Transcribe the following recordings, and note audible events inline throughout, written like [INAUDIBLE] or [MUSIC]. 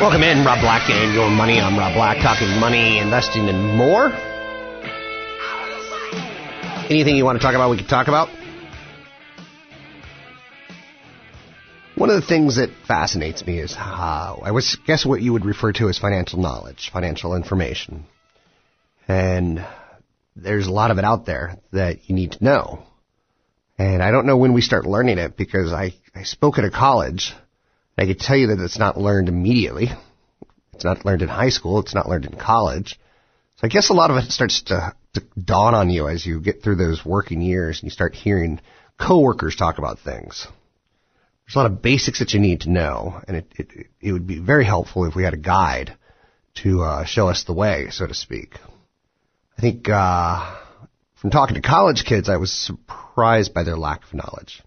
Welcome in, Rob Black and Your Money. I'm Rob Black, talking money, investing, and more. Anything you want to talk about, we can talk about. One of the things that fascinates me is how, I was, guess what you would refer to as financial knowledge, financial information. And there's a lot of it out there that you need to know. And I don't know when we start learning it because I, I spoke at a college I can tell you that it's not learned immediately. It's not learned in high school. It's not learned in college. So I guess a lot of it starts to, to dawn on you as you get through those working years and you start hearing coworkers talk about things. There's a lot of basics that you need to know, and it, it, it would be very helpful if we had a guide to uh, show us the way, so to speak. I think uh, from talking to college kids, I was surprised by their lack of knowledge,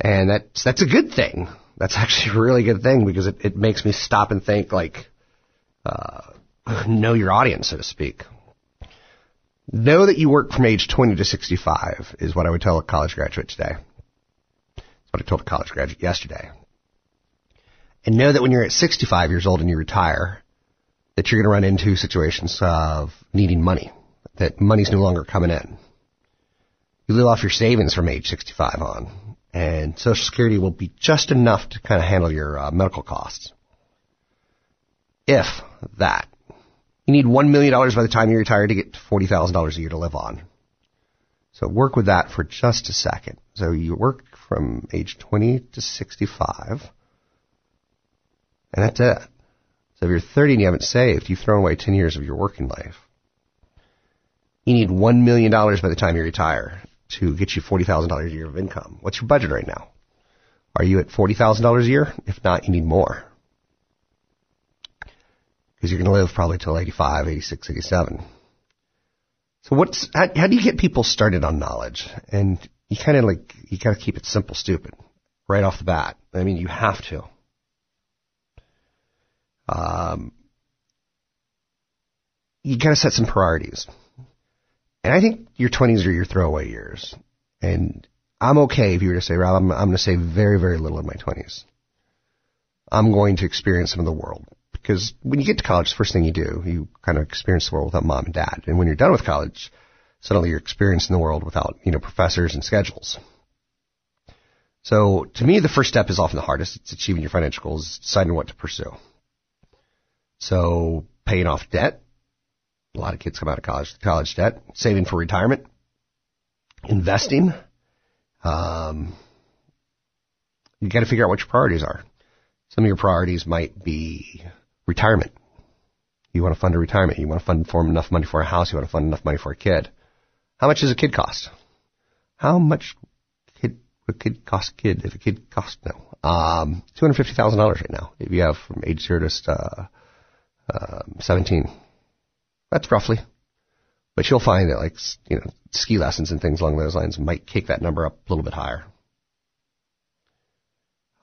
and that's that's a good thing that's actually a really good thing because it, it makes me stop and think like, uh, know your audience, so to speak. Know that you work from age 20 to 65 is what I would tell a college graduate today. That's what I told a college graduate yesterday. And know that when you're at 65 years old and you retire, that you're going to run into situations of needing money, that money's no longer coming in. You live off your savings from age 65 on and Social Security will be just enough to kind of handle your uh, medical costs. If that. You need $1 million by the time you retire to get $40,000 a year to live on. So work with that for just a second. So you work from age 20 to 65, and that's it. So if you're 30 and you haven't saved, you've thrown away 10 years of your working life. You need $1 million by the time you retire to get you $40,000 a year of income. What's your budget right now? Are you at $40,000 a year? If not, you need more. Because you're going to live probably till 85, 86, 87. So what's, how, how do you get people started on knowledge? And you kind of like, you got to keep it simple, stupid, right off the bat. I mean, you have to. Um, you got to set some priorities. And I think your 20s are your throwaway years. And I'm okay if you were to say, Rob, I'm, I'm going to say very, very little in my 20s. I'm going to experience some of the world. Because when you get to college, the first thing you do, you kind of experience the world without mom and dad. And when you're done with college, suddenly you're experiencing the world without, you know, professors and schedules. So to me, the first step is often the hardest. It's achieving your financial goals, deciding what to pursue. So paying off debt, a lot of kids come out of college, college debt, saving for retirement, investing. Um, you got to figure out what your priorities are. Some of your priorities might be retirement. You want to fund a retirement. You want to fund for enough money for a house. You want to fund enough money for a kid. How much does a kid cost? How much kid a kid cost a kid if a kid costs no um, two hundred fifty thousand dollars right now if you have from age zero to uh, uh, seventeen. That's roughly. But you'll find that like, you know, ski lessons and things along those lines might kick that number up a little bit higher.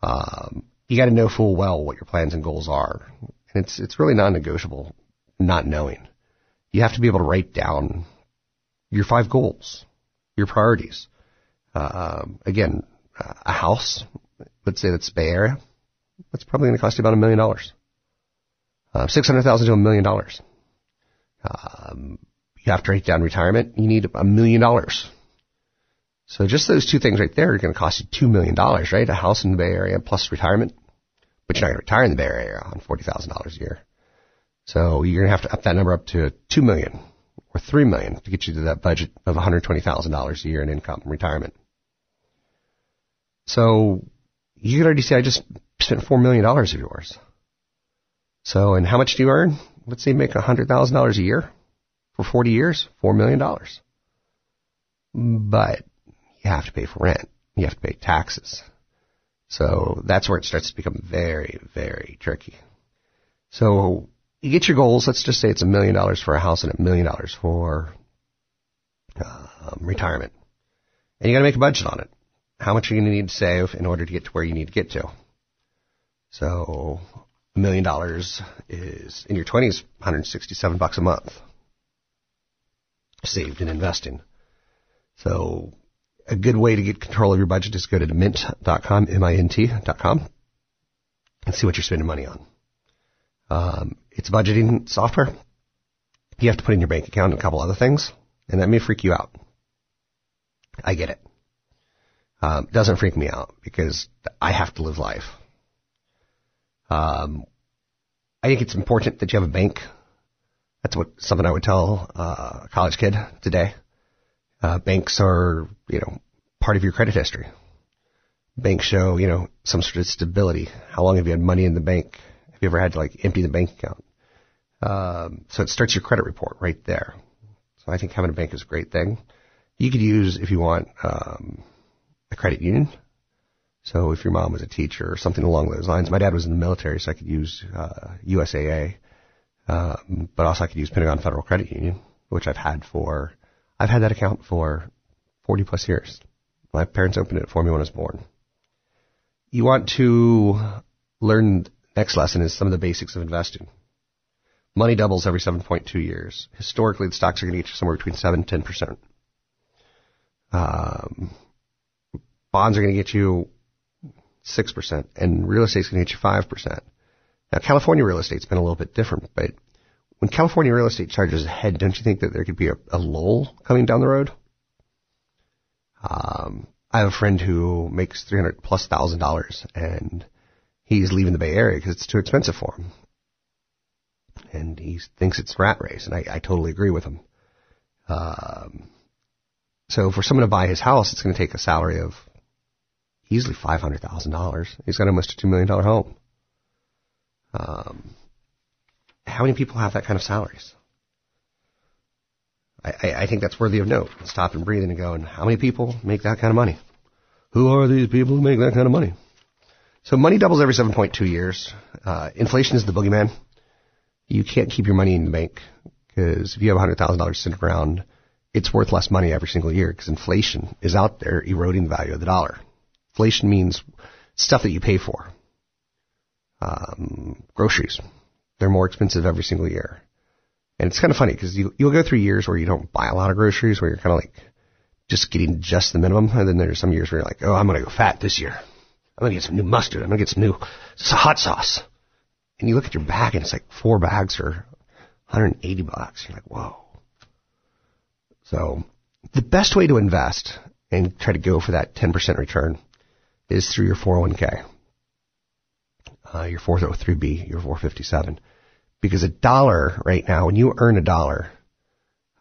Um, you got to know full well what your plans and goals are. And it's, it's really non-negotiable not knowing. you have to be able to write down your five goals, your priorities. Uh, again, a house, let's say that's Bay Area, that's probably going to cost you about a million dollars. Uh, 600,000 to a million dollars. Um, you have to write down retirement. You need a million dollars. So just those two things right there are going to cost you two million dollars, right? A house in the Bay Area plus retirement. But you're not going to retire in the Bay Area on forty thousand dollars a year. So you're going to have to up that number up to two million or three million to get you to that budget of one hundred twenty thousand dollars a year in income and retirement. So you can already see I just spent four million dollars of yours. So and how much do you earn? Let's say make a hundred thousand dollars a year for forty years, four million dollars. But you have to pay for rent. You have to pay taxes. So that's where it starts to become very, very tricky. So you get your goals. Let's just say it's a million dollars for a house and a million dollars for um, retirement. And you got to make a budget on it. How much are you going to need to save in order to get to where you need to get to? So million dollars is in your 20s, 167 bucks a month saved in investing. So a good way to get control of your budget is go to mint.com, M-I-N-T.com, and see what you're spending money on. Um, it's budgeting software. You have to put in your bank account and a couple other things, and that may freak you out. I get it. Um, doesn't freak me out because I have to live life. Um, I think it's important that you have a bank. That's what something I would tell uh, a college kid today. Uh, banks are, you know, part of your credit history. Banks show, you know, some sort of stability. How long have you had money in the bank? Have you ever had to like empty the bank account? Um, so it starts your credit report right there. So I think having a bank is a great thing. You could use, if you want, um, a credit union. So if your mom was a teacher or something along those lines, my dad was in the military, so I could use uh, USAA, um, but also I could use Pentagon Federal Credit Union, which I've had for I've had that account for 40 plus years. My parents opened it for me when I was born. You want to learn next lesson is some of the basics of investing. Money doubles every 7.2 years. Historically, the stocks are going to get you somewhere between 7 and 10%. Um, bonds are going to get you 6%, and real estate is going to get you 5%. Now, California real estate's been a little bit different, but when California real estate charges ahead, don't you think that there could be a, a lull coming down the road? Um, I have a friend who makes three hundred plus thousand dollars, and he's leaving the Bay Area because it's too expensive for him, and he thinks it's rat race, and I, I totally agree with him. Um, so for someone to buy his house, it's going to take a salary of easily five hundred thousand dollars. He's got almost a two million dollar home. Um, how many people have that kind of salaries? I, I, I think that's worthy of note. Stop and breathe and going, how many people make that kind of money? Who are these people who make that kind of money? So money doubles every 7.2 years. Uh, inflation is the boogeyman. You can't keep your money in the bank because if you have $100,000 sitting around, it's worth less money every single year because inflation is out there eroding the value of the dollar. Inflation means stuff that you pay for. Um, groceries, they're more expensive every single year. And it's kind of funny because you, you'll go through years where you don't buy a lot of groceries, where you're kind of like just getting just the minimum. And then there's some years where you're like, oh, I'm going to go fat this year. I'm going to get some new mustard. I'm going to get some new hot sauce. And you look at your bag and it's like four bags for 180 bucks. You're like, whoa. So the best way to invest and try to go for that 10% return is through your 401k uh, your 403b, your 457. Because a dollar right now, when you earn a dollar,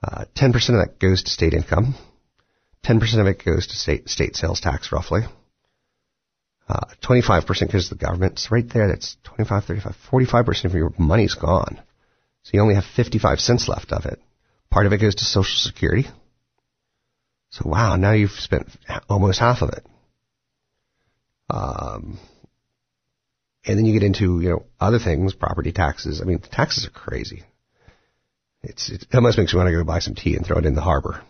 uh, 10% of that goes to state income. 10% of it goes to state, state sales tax, roughly. Uh, 25% goes to the government. So right there, that's 25, 35, 45% of your money's gone. So you only have 55 cents left of it. Part of it goes to Social Security. So wow, now you've spent almost half of it. Um, and then you get into, you know, other things, property taxes. I mean, the taxes are crazy. It's, it almost makes you want to go buy some tea and throw it in the harbor.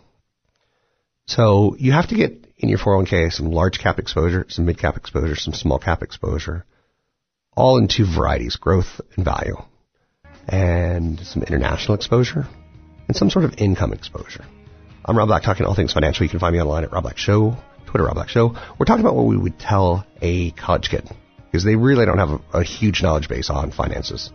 So you have to get in your 401k some large cap exposure, some mid cap exposure, some small cap exposure, all in two varieties, growth and value, and some international exposure. and some sort of income exposure. I'm Rob Black talking all things financial. You can find me online at Rob Black Show, Twitter Rob Black Show. We're talking about what we would tell a college kid because they really don't have a, a huge knowledge base on finances.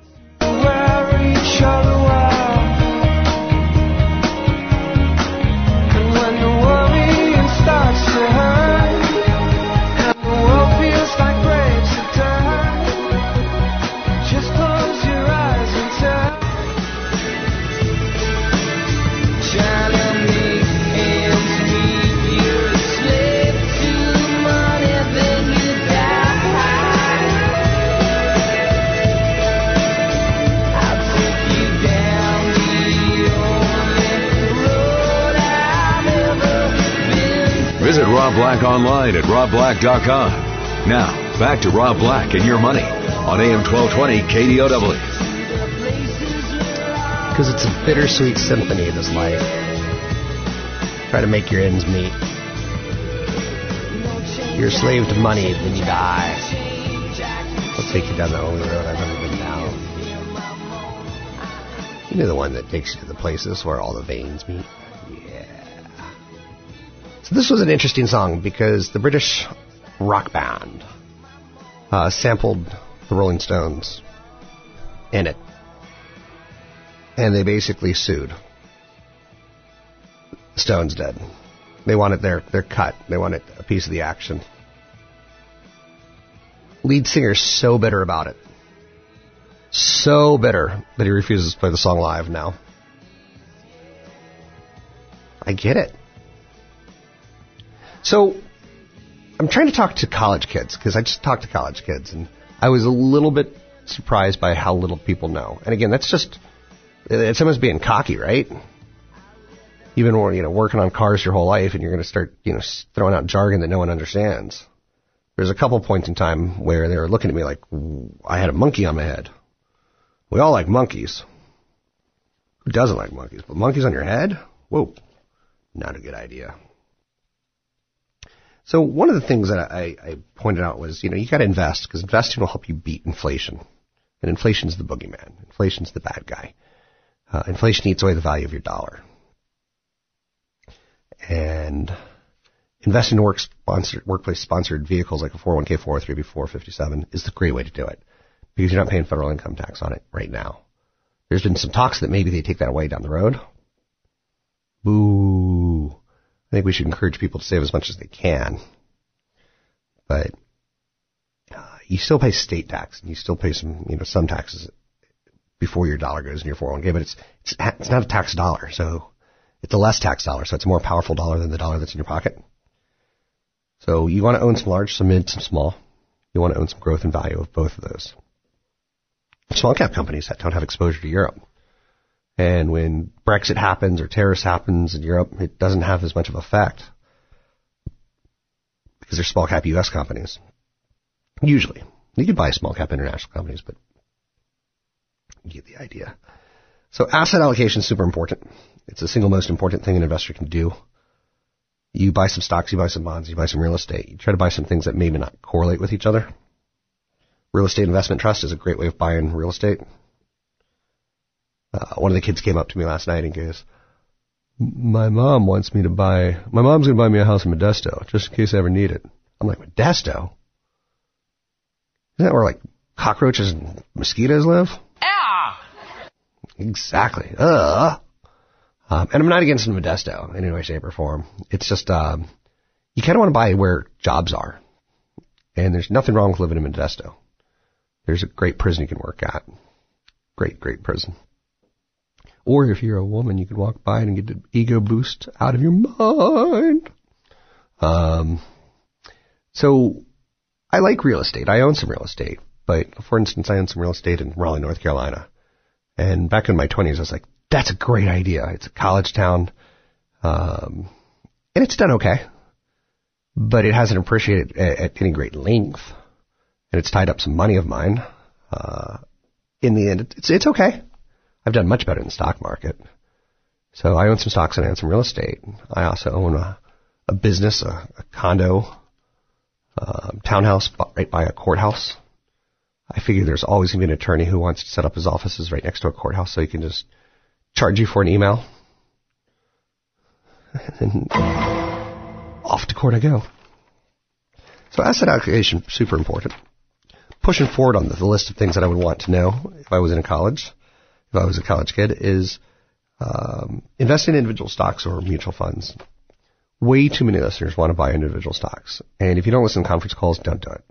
Black online at robblack.com. Now, back to Rob Black and your money on AM 1220 KDOW. Because it's a bittersweet symphony, this life. Try to make your ends meet. You're a slave to money when you die. I'll take you down the only road I've ever been down. You know the one that takes you to the places where all the veins meet? So this was an interesting song because the British rock band uh, sampled the Rolling Stones in it. And they basically sued. Stones did. They wanted their, their cut. They wanted a piece of the action. Lead singer's so bitter about it. So bitter that he refuses to play the song live now. I get it. So, I'm trying to talk to college kids because I just talked to college kids and I was a little bit surprised by how little people know. And again, that's just it's almost being cocky, right? You've been you know working on cars your whole life, and you're going to start you know throwing out jargon that no one understands. There's a couple points in time where they were looking at me like I had a monkey on my head. We all like monkeys. Who doesn't like monkeys? But monkeys on your head? Whoa, not a good idea. So one of the things that I, I pointed out was, you know, you got to invest because investing will help you beat inflation. And inflation's the boogeyman. Inflation's the bad guy. Uh, inflation eats away the value of your dollar. And investing in work sponsored, workplace sponsored vehicles like a 401k, 403b, 457 is the great way to do it because you're not paying federal income tax on it right now. There's been some talks that maybe they take that away down the road. Boo. I think we should encourage people to save as much as they can. But uh, you still pay state tax and you still pay some, you know, some taxes before your dollar goes in your 401k, but it's, it's, it's not a tax dollar. So it's a less tax dollar. So it's a more powerful dollar than the dollar that's in your pocket. So you want to own some large, some mid, some small. You want to own some growth and value of both of those. Small cap companies that don't have exposure to Europe. And when Brexit happens or terrorist happens in Europe, it doesn't have as much of effect because they're small cap U.S. companies. Usually. You could buy small cap international companies, but you get the idea. So asset allocation is super important. It's the single most important thing an investor can do. You buy some stocks, you buy some bonds, you buy some real estate. You try to buy some things that maybe not correlate with each other. Real estate investment trust is a great way of buying real estate. Uh, one of the kids came up to me last night and goes, "My mom wants me to buy. My mom's going to buy me a house in Modesto just in case I ever need it." I'm like, "Modesto? Isn't that where like cockroaches and mosquitoes live?" Ah! Exactly. Uh. Um, and I'm not against Modesto in any way, shape, or form. It's just um, you kind of want to buy where jobs are, and there's nothing wrong with living in Modesto. There's a great prison you can work at. Great, great prison. Or if you're a woman, you can walk by it and get an ego boost out of your mind. Um, so I like real estate. I own some real estate, but for instance, I own some real estate in Raleigh, North Carolina. And back in my twenties, I was like, that's a great idea. It's a college town. Um, and it's done okay, but it hasn't appreciated at, at any great length. And it's tied up some money of mine. Uh, in the end, it's, it's okay. I've done much better in the stock market. So I own some stocks and I own some real estate. I also own a, a business, a, a condo, uh, townhouse right by a courthouse. I figure there's always going to be an attorney who wants to set up his offices right next to a courthouse so he can just charge you for an email [LAUGHS] and off to court I go. So asset allocation, super important. Pushing forward on the, the list of things that I would want to know if I was in college, if I was a college kid, is um, invest in individual stocks or mutual funds. Way too many listeners want to buy individual stocks. And if you don't listen to conference calls, don't do it.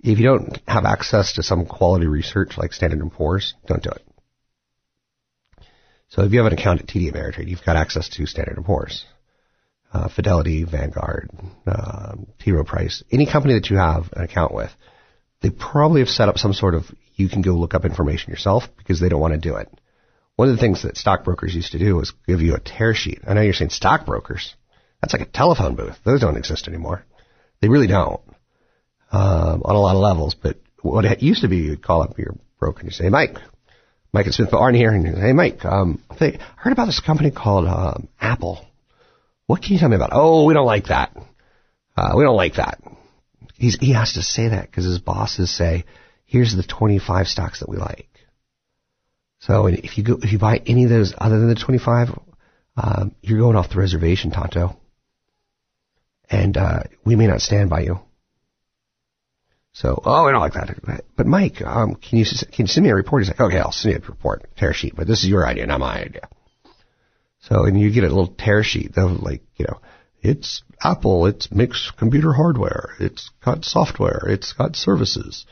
If you don't have access to some quality research like Standard & Poor's, don't do it. So if you have an account at TD Ameritrade, you've got access to Standard & Poor's, uh, Fidelity, Vanguard, uh, T. Rowe Price, any company that you have an account with, they probably have set up some sort of, you can go look up information yourself because they don't want to do it. One of the things that stockbrokers used to do was give you a tear sheet. I know you're saying stockbrokers. That's like a telephone booth. Those don't exist anymore. They really don't. Um, on a lot of levels, but what it used to be, you'd call up your broker and you say, Mike, Mike and Smith Barney here, and you say, hey Mike, um, I heard about this company called um, Apple. What can you tell me about? Oh, we don't like that. Uh, we don't like that. He's, he has to say that because his bosses say, here's the 25 stocks that we like. So if you go, if you buy any of those other than the 25, um, you're going off the reservation, Tonto. And uh, we may not stand by you. So, oh, I don't like that. But Mike, um, can you can you send me a report? He's like, okay, I'll send you a report, tear sheet. But this is your idea, not my idea. So, and you get a little tear sheet. They'll like, you know, it's Apple. It's mixed computer hardware. It's got software. It's got services.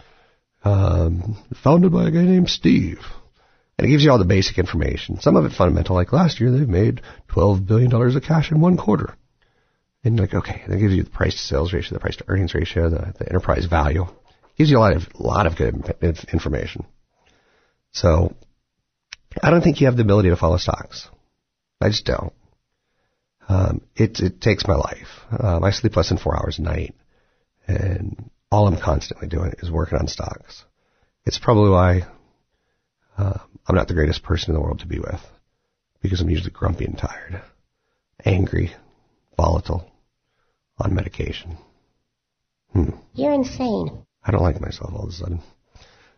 Um, founded by a guy named Steve. And it gives you all the basic information. Some of it fundamental, like last year they've made $12 billion of cash in one quarter. And like, okay, that gives you the price to sales ratio, the price to earnings ratio, the, the enterprise value. It gives you a lot of, a lot of good information. So, I don't think you have the ability to follow stocks. I just don't. Um, it, it takes my life. Um, I sleep less than four hours a night, and all I'm constantly doing is working on stocks. It's probably why uh, I'm not the greatest person in the world to be with, because I'm usually grumpy and tired, angry, volatile, on medication. Hmm. You're insane. I don't like myself all of a sudden.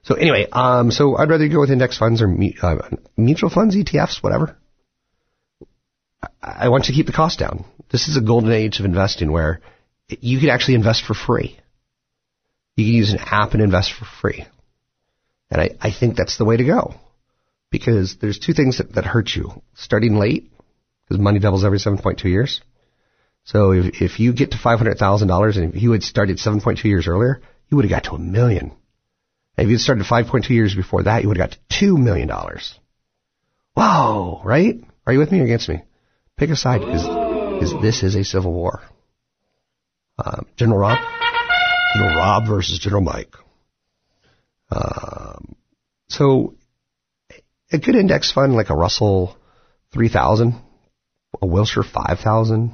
So anyway, um, so I'd rather go with index funds or uh, mutual funds, ETFs, whatever. I want to keep the cost down. This is a golden age of investing where you can actually invest for free. You can use an app and invest for free. And I, I think that's the way to go. Because there's two things that, that hurt you. Starting late, because money doubles every 7.2 years. So if, if you get to $500,000 and if you had started 7.2 years earlier, you would have got to a million. And if you started 5.2 years before that, you would have got to $2 million. Whoa, right? Are you with me or against me? Pick a side because this is a civil war. Um, General Rob, General Rob versus General Mike. Um, so a good index fund like a Russell 3000, a Wilshire 5000,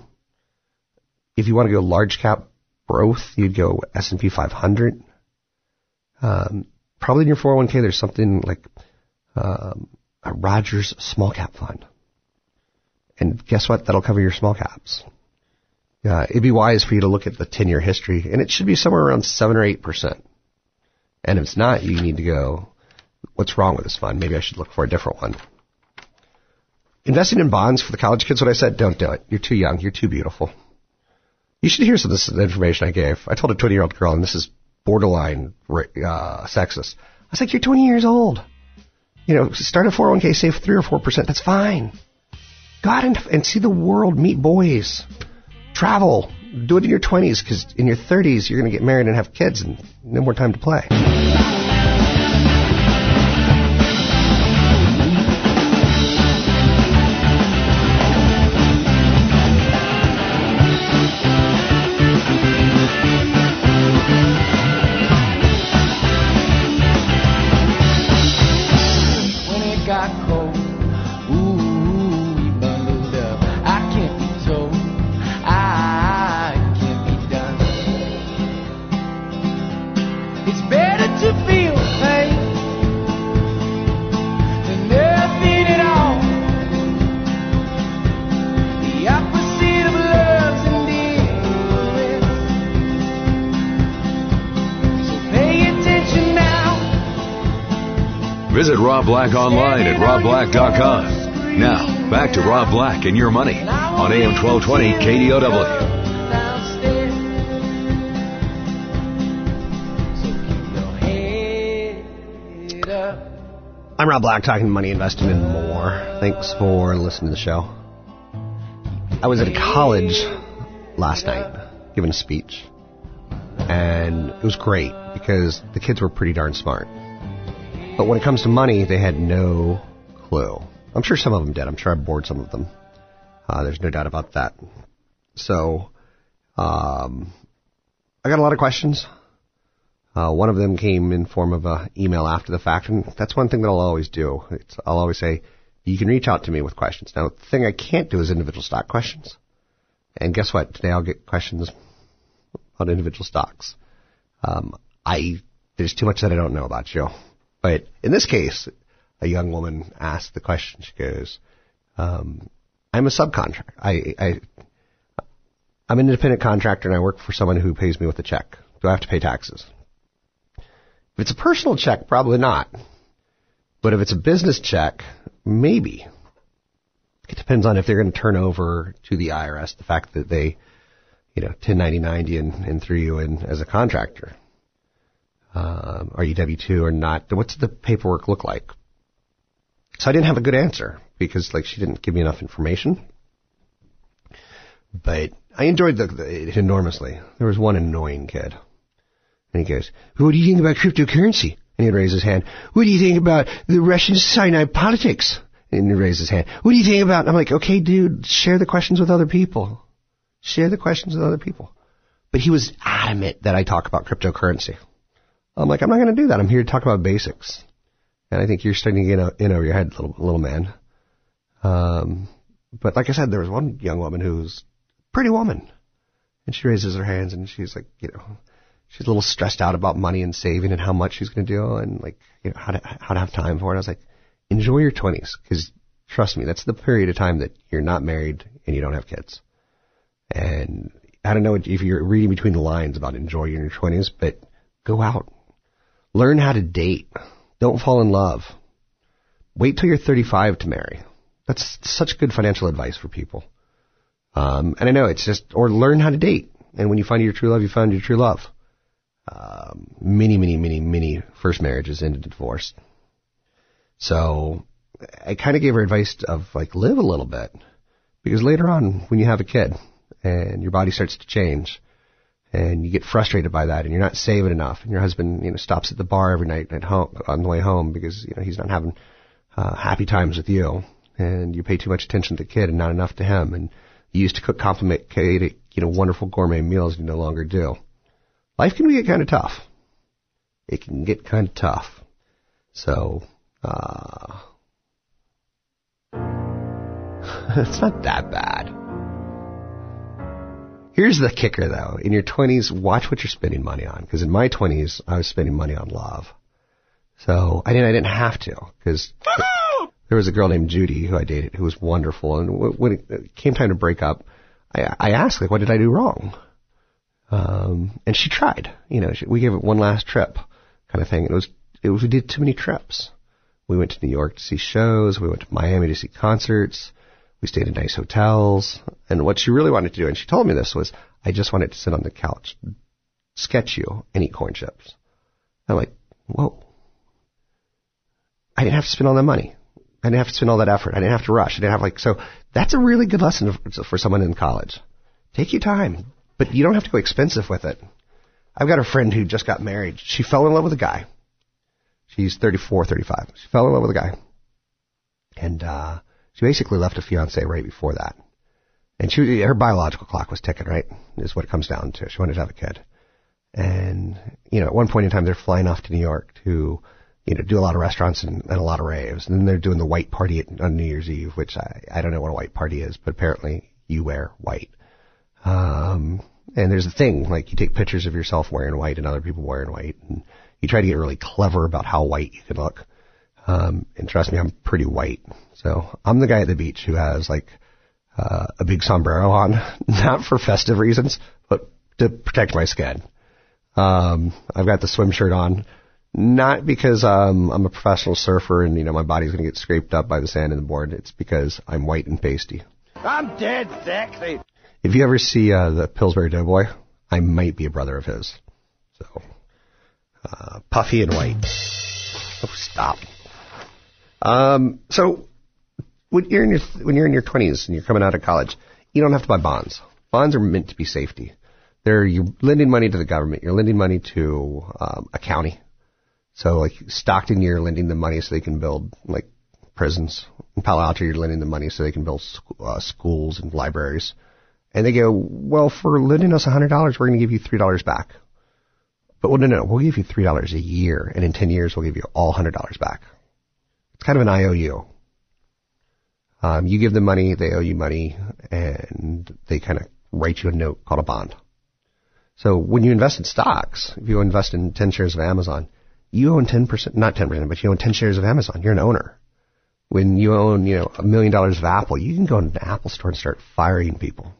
if you want to go large cap growth, you'd go S&P 500. Um, probably in your 401k, there's something like um, a Rogers small cap fund. And guess what? That'll cover your small caps. Uh, it'd be wise for you to look at the 10 year history, and it should be somewhere around 7 or 8%. And if it's not, you need to go, what's wrong with this fund? Maybe I should look for a different one. Investing in bonds for the college kids, what I said, don't do it. You're too young. You're too beautiful. You should hear some of this information I gave. I told a 20 year old girl, and this is borderline uh, sexist. I was like, you're 20 years old. You know, start a 401k, save 3 or 4%. That's fine. Go out and, and see the world, meet boys, travel. Do it in your 20s because in your 30s, you're going to get married and have kids and no more time to play. Black online at robblack.com. Now, back to Rob Black and your money on AM 1220 KDOW. I'm Rob Black, talking money, investing, and more. Thanks for listening to the show. I was at a college last night giving a speech, and it was great because the kids were pretty darn smart. But when it comes to money, they had no clue. I'm sure some of them did. I'm sure I bored some of them. Uh, there's no doubt about that. So, um, I got a lot of questions. Uh, one of them came in form of an email after the fact, and that's one thing that I'll always do. It's, I'll always say, you can reach out to me with questions. Now, the thing I can't do is individual stock questions. And guess what? Today I'll get questions on individual stocks. Um, I there's too much that I don't know about you. But in this case, a young woman asked the question. She goes, um, "I'm a subcontractor. I, I I'm an independent contractor and I work for someone who pays me with a check. Do I have to pay taxes?" If it's a personal check, probably not. But if it's a business check, maybe. It depends on if they're going to turn over to the IRS the fact that they, you know, 1099 you and, and threw you in as a contractor. You W-2 or not? What's the paperwork look like? So I didn't have a good answer because like she didn't give me enough information. But I enjoyed the, the, it enormously. There was one annoying kid and he goes, what do you think about cryptocurrency? And he'd raise his hand. What do you think about the Russian cyanide politics? And he raised his hand. What do you think about? I'm like, okay, dude, share the questions with other people. Share the questions with other people. But he was adamant that I talk about cryptocurrency. I'm like, I'm not going to do that. I'm here to talk about basics. And I think you're starting to get in over your head, little little man. Um, but like I said, there was one young woman who's pretty woman, and she raises her hands and she's like, you know, she's a little stressed out about money and saving and how much she's going to do and like you know how to how to have time for it. I was like, enjoy your twenties because trust me, that's the period of time that you're not married and you don't have kids. And I don't know if you're reading between the lines about enjoying your twenties, but go out, learn how to date, don't fall in love. Wait till you're 35 to marry. That's such good financial advice for people. Um, and I know it's just, or learn how to date. And when you find your true love, you find your true love um, many, many, many, many first marriages ended in divorce. So I kind of gave her advice of like live a little bit because later on when you have a kid and your body starts to change and you get frustrated by that and you're not saving enough and your husband you know stops at the bar every night at home on the way home because you know he's not having uh, happy times with you and you pay too much attention to the kid and not enough to him and you used to cook complicated you know wonderful gourmet meals and you no longer do life can get kind of tough. It can get kind of tough. So, uh, [LAUGHS] it's not that bad. Here's the kicker though. In your 20s, watch what you're spending money on. Because in my 20s, I was spending money on love. So I didn't, I didn't have to. Because there was a girl named Judy who I dated who was wonderful. And when it came time to break up, I, I asked, like, what did I do wrong? Um, and she tried. You know, she, we gave it one last trip, kind of thing. It was, it was we did too many trips. We went to New York to see shows. We went to Miami to see concerts. We stayed in nice hotels. And what she really wanted to do, and she told me this, was I just wanted to sit on the couch, sketch you, and eat corn chips. I'm like, whoa. I didn't have to spend all that money. I didn't have to spend all that effort. I didn't have to rush. I didn't have like so. That's a really good lesson for someone in college. Take your time. But you don't have to go expensive with it. I've got a friend who just got married. She fell in love with a guy. She's 34, 35. She fell in love with a guy. And, uh, she basically left a fiance right before that. And she, her biological clock was ticking, right? Is what it comes down to. She wanted to have a kid. And, you know, at one point in time, they're flying off to New York to, you know, do a lot of restaurants and, and a lot of raves. And then they're doing the white party at, on New Year's Eve, which I, I don't know what a white party is, but apparently you wear white. Um, and there's a thing, like you take pictures of yourself wearing white and other people wearing white, and you try to get really clever about how white you can look. Um, and trust me, I'm pretty white. So I'm the guy at the beach who has like, uh, a big sombrero on, [LAUGHS] not for festive reasons, but to protect my skin. Um, I've got the swim shirt on, Not because um, I'm a professional surfer and you know my body's going to get scraped up by the sand and the board. It's because I'm white and pasty. I'm dead sexy. If you ever see uh, the Pillsbury Doughboy, I might be a brother of his. So, uh, puffy and white. Oh, stop. Um, so when you're in your when you're in your 20s and you're coming out of college, you don't have to buy bonds. Bonds are meant to be safety. They're you're lending money to the government. You're lending money to um, a county. So like Stockton, you're lending them money so they can build like prisons. In Palo Alto, you're lending them money so they can build sc- uh, schools and libraries. And they go, well, for lending us $100, we're going to give you $3 back. But well, no, no, we'll give you $3 a year, and in 10 years, we'll give you all $100 back. Kind of an IOU. Um, you give them money, they owe you money, and they kind of write you a note called a bond. So when you invest in stocks, if you invest in 10 shares of Amazon, you own 10%, not 10%, but you own 10 shares of Amazon. You're an owner. When you own, you know, a million dollars of Apple, you can go into the Apple store and start firing people.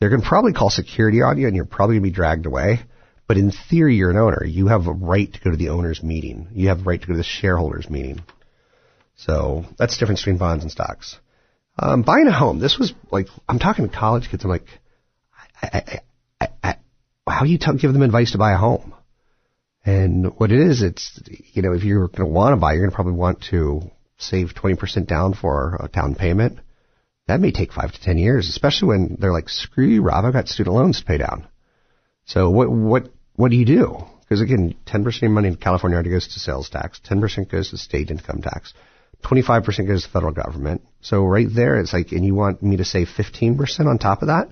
They're going to probably call security on you and you're probably going to be dragged away. But in theory, you're an owner. You have a right to go to the owner's meeting. You have a right to go to the shareholders meeting. So that's the difference between bonds and stocks. Um, buying a home. This was like, I'm talking to college kids. I'm like, I, I, I, how do you give them advice to buy a home? And what it is, it's, you know, if you're going to want to buy, you're going to probably want to save 20% down for a down payment that may take five to ten years, especially when they're like, "Screw you, Rob! I've got student loans to pay down." So what what what do you do? Because again, ten percent of money in California already goes to sales tax, ten percent goes to state income tax, twenty five percent goes to the federal government. So right there, it's like, and you want me to save fifteen percent on top of that?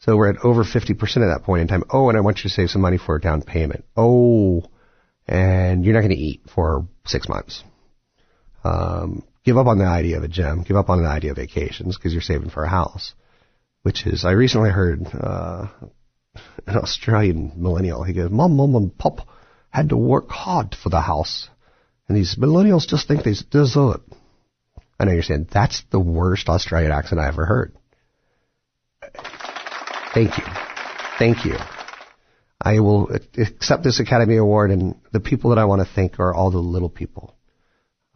So we're at over fifty percent at that point in time. Oh, and I want you to save some money for a down payment. Oh, and you're not going to eat for six months. Um, give up on the idea of a gym, give up on the idea of vacations because you're saving for a house. Which is, I recently heard uh, [LAUGHS] an Australian millennial. He goes, "Mom, mom, and pop had to work hard for the house, and these millennials just think they deserve it." I know you're saying that's the worst Australian accent I ever heard. Thank you, thank you. I will accept this Academy Award, and the people that I want to thank are all the little people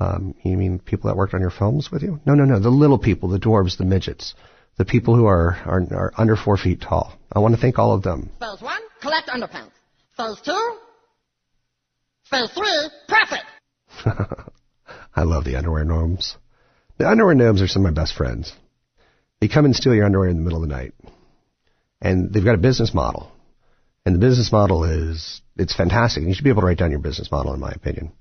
um, you mean people that worked on your films with you? No, no, no. The little people, the dwarves, the midgets, the people who are, are, are under four feet tall. I want to thank all of them. Phase one, collect underpants. Phase two, phase three, profit. [LAUGHS] I love the underwear gnomes. The underwear gnomes are some of my best friends. They come and steal your underwear in the middle of the night. And they've got a business model. And the business model is, it's fantastic. And you should be able to write down your business model, in my opinion.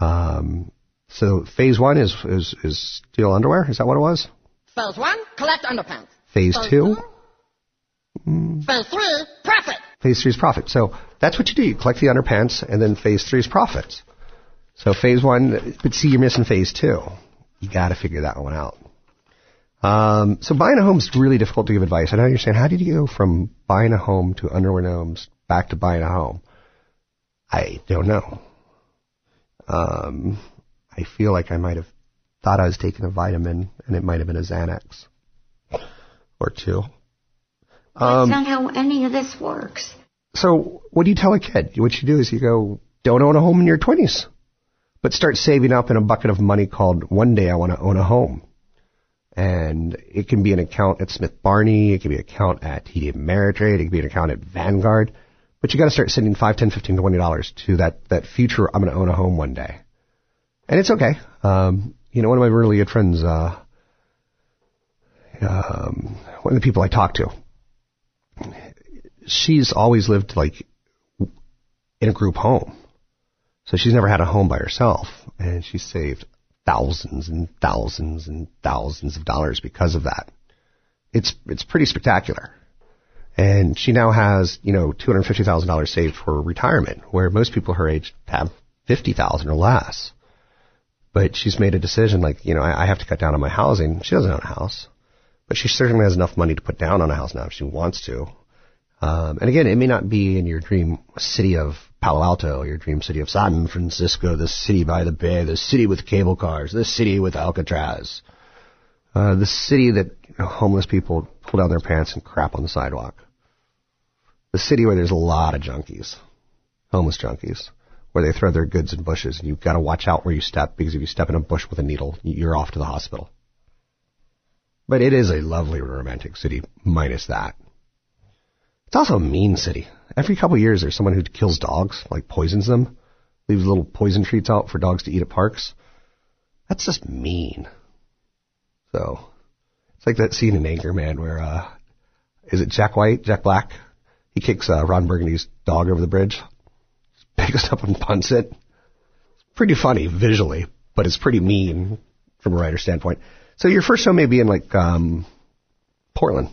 Um, so phase one is, is, is steal underwear? Is that what it was? Phase one, collect underpants. Phase, phase two? two? Phase three, profit. Phase three is profit. So that's what you do. You collect the underpants, and then phase three is profits. So phase one, but see, you're missing phase two. You got to figure that one out. Um, so buying a home is really difficult to give advice. I know you're saying, how did you go from buying a home to underwear gnomes back to buying a home? I don't know. Um, I feel like I might have thought I was taking a vitamin, and it might have been a Xanax or two. Um, That's not how any of this works. So, what do you tell a kid? What you do is you go, don't own a home in your 20s, but start saving up in a bucket of money called One Day I Want to Own a Home. And it can be an account at Smith Barney, it can be an account at TD Ameritrade, it can be an account at Vanguard. But you got to start sending five, ten, fifteen, twenty dollars to that that future. I'm going to own a home one day and it's okay. Um, you know, one of my really good friends, uh, um, one of the people I talk to, she's always lived like in a group home. So she's never had a home by herself, and she saved thousands and thousands and thousands of dollars because of that. It's it's pretty spectacular. And she now has, you know, two hundred fifty thousand dollars saved for retirement, where most people her age have fifty thousand or less. But she's made a decision like, you know, I, I have to cut down on my housing. She doesn't own a house. But she certainly has enough money to put down on a house now if she wants to. Um, and again, it may not be in your dream city of Palo Alto, your dream city of San Francisco, the city by the bay, the city with cable cars, the city with Alcatraz, uh, the city that you know, homeless people pull down their pants and crap on the sidewalk, the city where there's a lot of junkies, homeless junkies where they throw their goods in bushes, and you've got to watch out where you step because if you step in a bush with a needle, you're off to the hospital. But it is a lovely romantic city, minus that. It's also a mean city. Every couple of years, there's someone who kills dogs, like poisons them, leaves little poison treats out for dogs to eat at parks. That's just mean. So, it's like that scene in Anchorman where, uh, is it Jack White, Jack Black? He kicks uh, Ron Burgundy's dog over the bridge, picks it up and punts it. It's pretty funny visually, but it's pretty mean from a writer's standpoint. So your first show may be in like um, Portland,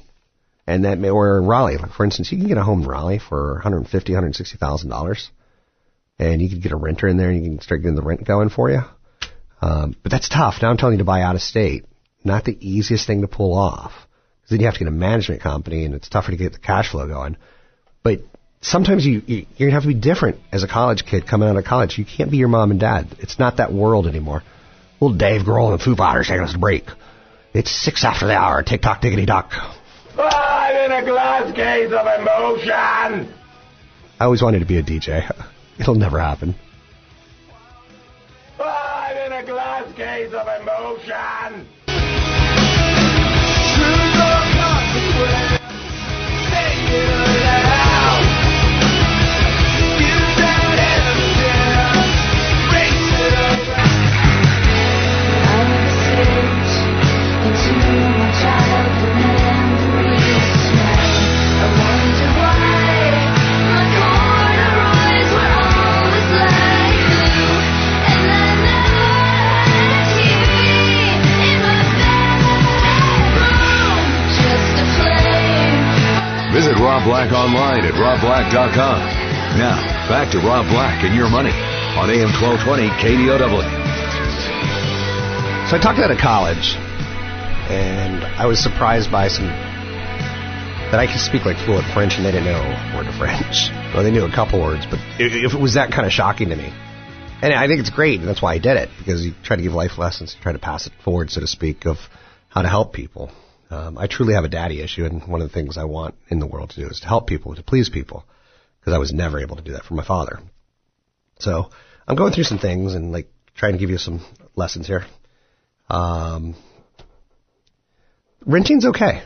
and that may or in Raleigh. Like for instance, you can get a home in Raleigh for 150, 160 thousand dollars, and you can get a renter in there, and you can start getting the rent going for you. Um, but that's tough. Now I'm telling you to buy out of state. Not the easiest thing to pull off. Because then you have to get a management company, and it's tougher to get the cash flow going. But sometimes you, you you're gonna have to be different as a college kid coming out of college. You can't be your mom and dad. It's not that world anymore. Little Dave Grohl and Foo Fighters taking us a break. It's six after the hour. Tick tock, tickety tock. I'm in a glass case of emotion. I always wanted to be a DJ. [LAUGHS] It'll never happen. I'm in a glass case of emotion. Online at robblack.com. Now, back to Rob Black and your money on AM 1220 KDOW. So I talked out of college, and I was surprised by some that I could speak like fluent French, and they didn't know a word of French. [LAUGHS] Well, they knew a couple words, but if it was that kind of shocking to me, and I think it's great, and that's why I did it because you try to give life lessons, you try to pass it forward, so to speak, of how to help people. Um, I truly have a daddy issue, and one of the things I want in the world to do is to help people, to please people, because I was never able to do that for my father. So I'm going through some things and like trying to give you some lessons here. Um, renting's okay,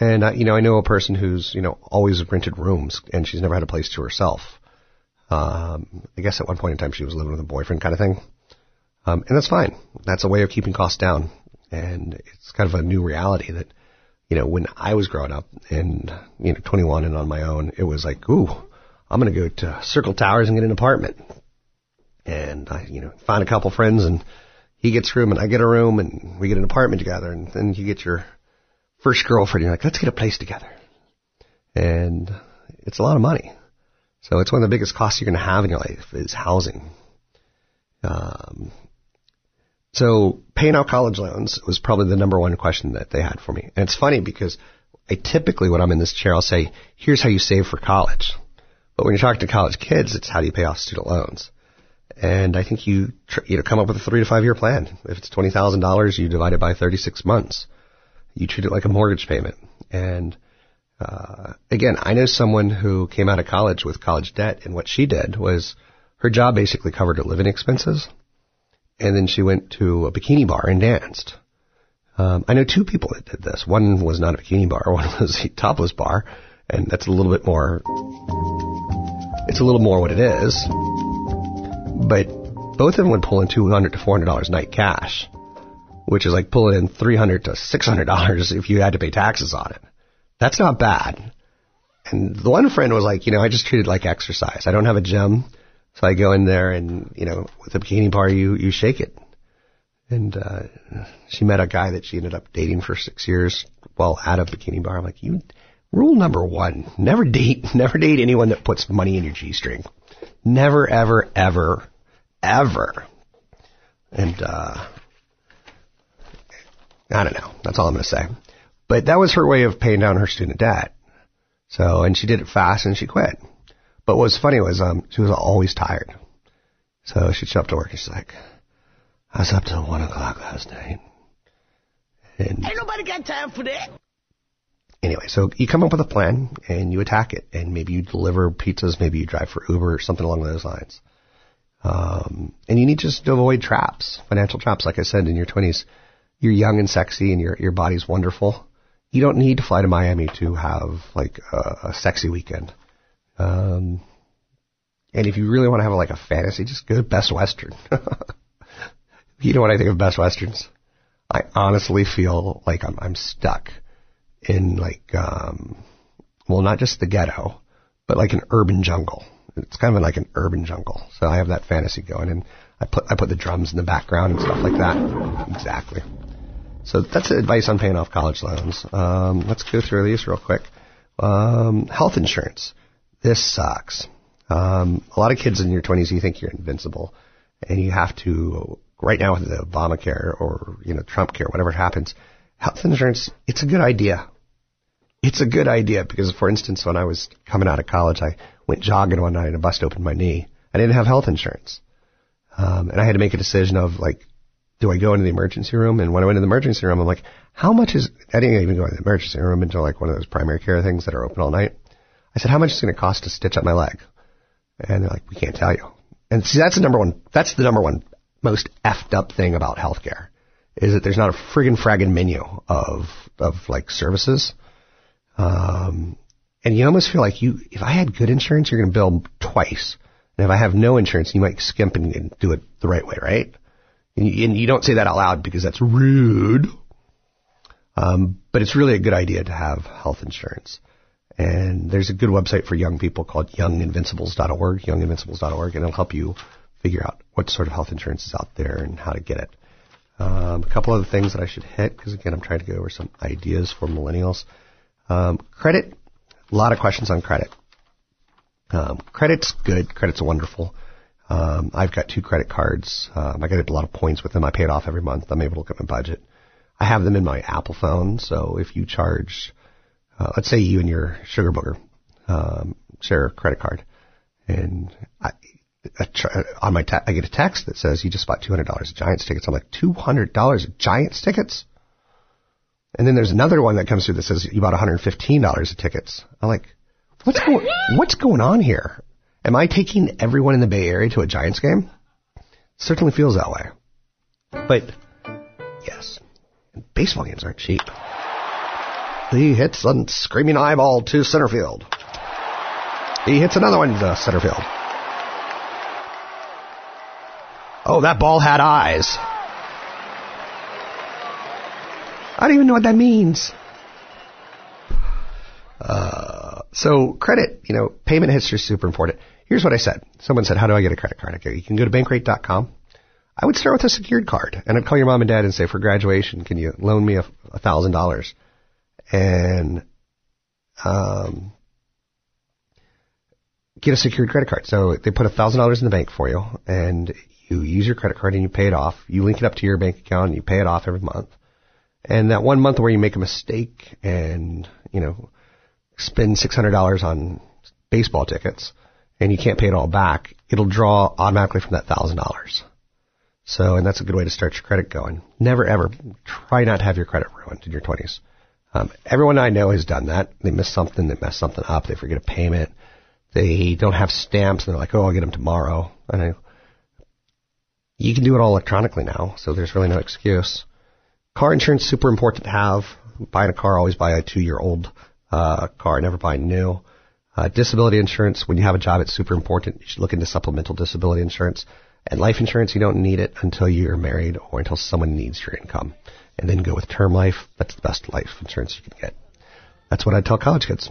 and uh, you know I know a person who's you know always rented rooms, and she's never had a place to herself. Um, I guess at one point in time she was living with a boyfriend, kind of thing, um, and that's fine. That's a way of keeping costs down and it's kind of a new reality that you know when I was growing up and you know 21 and on my own, it was like, ooh, I'm gonna go to Circle Towers and get an apartment, and I you know find a couple friends and he gets a room and I get a room and we get an apartment together, and then you get your first girlfriend. You're like, let's get a place together, and it's a lot of money. So it's one of the biggest costs you're going to have in your life is housing. Um, so paying out college loans was probably the number one question that they had for me. And it's funny because I typically, when I'm in this chair, I'll say, here's how you save for college. But when you're talking to college kids, it's how do you pay off student loans? And I think you, tr- you know, come up with a three to five year plan. If it's $20,000, you divide it by 36 months. You treat it like a mortgage payment. And, uh, again, I know someone who came out of college with college debt and what she did was her job basically covered her living expenses and then she went to a bikini bar and danced. Um, I know two people that did this. One was not a bikini bar, [LAUGHS] one was a topless bar, and that's a little bit more. It's a little more what it is, but both of them would pull in two hundred to four hundred dollars a night cash, which is like pulling in three hundred to six hundred dollars if you had to pay taxes on it. That's not bad. And the one friend was like, you know, I just treat it like exercise. I don't have a gym. So I go in there and, you know, with a bikini bar, you, you shake it. And, uh, she met a guy that she ended up dating for six years while at a bikini bar. I'm like, you, rule number one, never date, [LAUGHS] never date anyone that puts money in your G-string. Never, ever, ever, ever. And, uh, I don't know. That's all I'm going to say. But that was her way of paying down her student debt. So, and she did it fast and she quit. But what was funny was um, she was always tired. So she'd show up to work and she's like, I was up till one o'clock last night. And Ain't nobody got time for that. anyway, so you come up with a plan and you attack it. And maybe you deliver pizzas, maybe you drive for Uber or something along those lines. Um, and you need just to avoid traps, financial traps. Like I said, in your 20s, you're young and sexy and your, your body's wonderful. You don't need to fly to Miami to have like a, a sexy weekend. Um, and if you really want to have like a fantasy, just go to Best Western. [LAUGHS] you know what I think of Best Westerns? I honestly feel like I'm, I'm stuck in like, um, well, not just the ghetto, but like an urban jungle. It's kind of like an urban jungle. So I have that fantasy going and I put, I put the drums in the background and stuff like that. Exactly. So that's advice on paying off college loans. Um, let's go through these real quick. Um, health insurance. This sucks. Um, a lot of kids in your 20s, you think you're invincible, and you have to. Right now, with the Obamacare or you know Trump care, whatever happens, health insurance. It's a good idea. It's a good idea because, for instance, when I was coming out of college, I went jogging one night and a bust opened my knee. I didn't have health insurance, um, and I had to make a decision of like, do I go into the emergency room? And when I went into the emergency room, I'm like, how much is? I didn't even go into the emergency room until like one of those primary care things that are open all night. I said, how much is it going to cost to stitch up my leg? And they're like, we can't tell you. And see, that's the number one, that's the number one most effed up thing about healthcare is that there's not a friggin' fraggin' menu of, of like services. Um, and you almost feel like you, if I had good insurance, you're going to bill twice. And if I have no insurance, you might skimp and, and do it the right way, right? And you, and you, don't say that out loud because that's rude. Um, but it's really a good idea to have health insurance. And there's a good website for young people called younginvincibles.org, younginvincibles.org, and it'll help you figure out what sort of health insurance is out there and how to get it. Um, a couple other things that I should hit, because again, I'm trying to go over some ideas for millennials. Um, credit, a lot of questions on credit. Um, credit's good. Credit's wonderful. Um, I've got two credit cards. Um, I get a lot of points with them. I pay it off every month. I'm able to look at my budget. I have them in my Apple phone, so if you charge uh, let's say you and your sugar booger um, share a credit card, and I, I on my ta- I get a text that says you just bought two hundred dollars of Giants tickets. I'm like two hundred dollars of Giants tickets, and then there's another one that comes through that says you bought one hundred fifteen dollars of tickets. I'm like, what's going what's going on here? Am I taking everyone in the Bay Area to a Giants game? certainly feels that way. But yes, baseball games aren't cheap. He hits a screaming eyeball to center field. He hits another one to center field. Oh, that ball had eyes. I don't even know what that means. Uh, so credit, you know, payment history is super important. Here's what I said. Someone said, how do I get a credit card? Okay, you can go to bankrate.com. I would start with a secured card and I'd call your mom and dad and say, for graduation, can you loan me a thousand dollars? And um, get a secured credit card. So they put a thousand dollars in the bank for you, and you use your credit card and you pay it off. You link it up to your bank account and you pay it off every month. And that one month where you make a mistake and you know spend six hundred dollars on baseball tickets and you can't pay it all back, it'll draw automatically from that thousand dollars. So, and that's a good way to start your credit going. Never ever try not to have your credit ruined in your twenties. Um, everyone I know has done that. They miss something, they mess something up, they forget a payment, they don't have stamps, and they're like, oh, I'll get them tomorrow. And I, you can do it all electronically now, so there's really no excuse. Car insurance super important to have. Buying a car, always buy a two-year-old uh, car, never buy new. Uh, disability insurance, when you have a job, it's super important. You should look into supplemental disability insurance. And life insurance, you don't need it until you're married or until someone needs your income and then go with term life. That's the best life insurance you can get. That's what I tell college kids.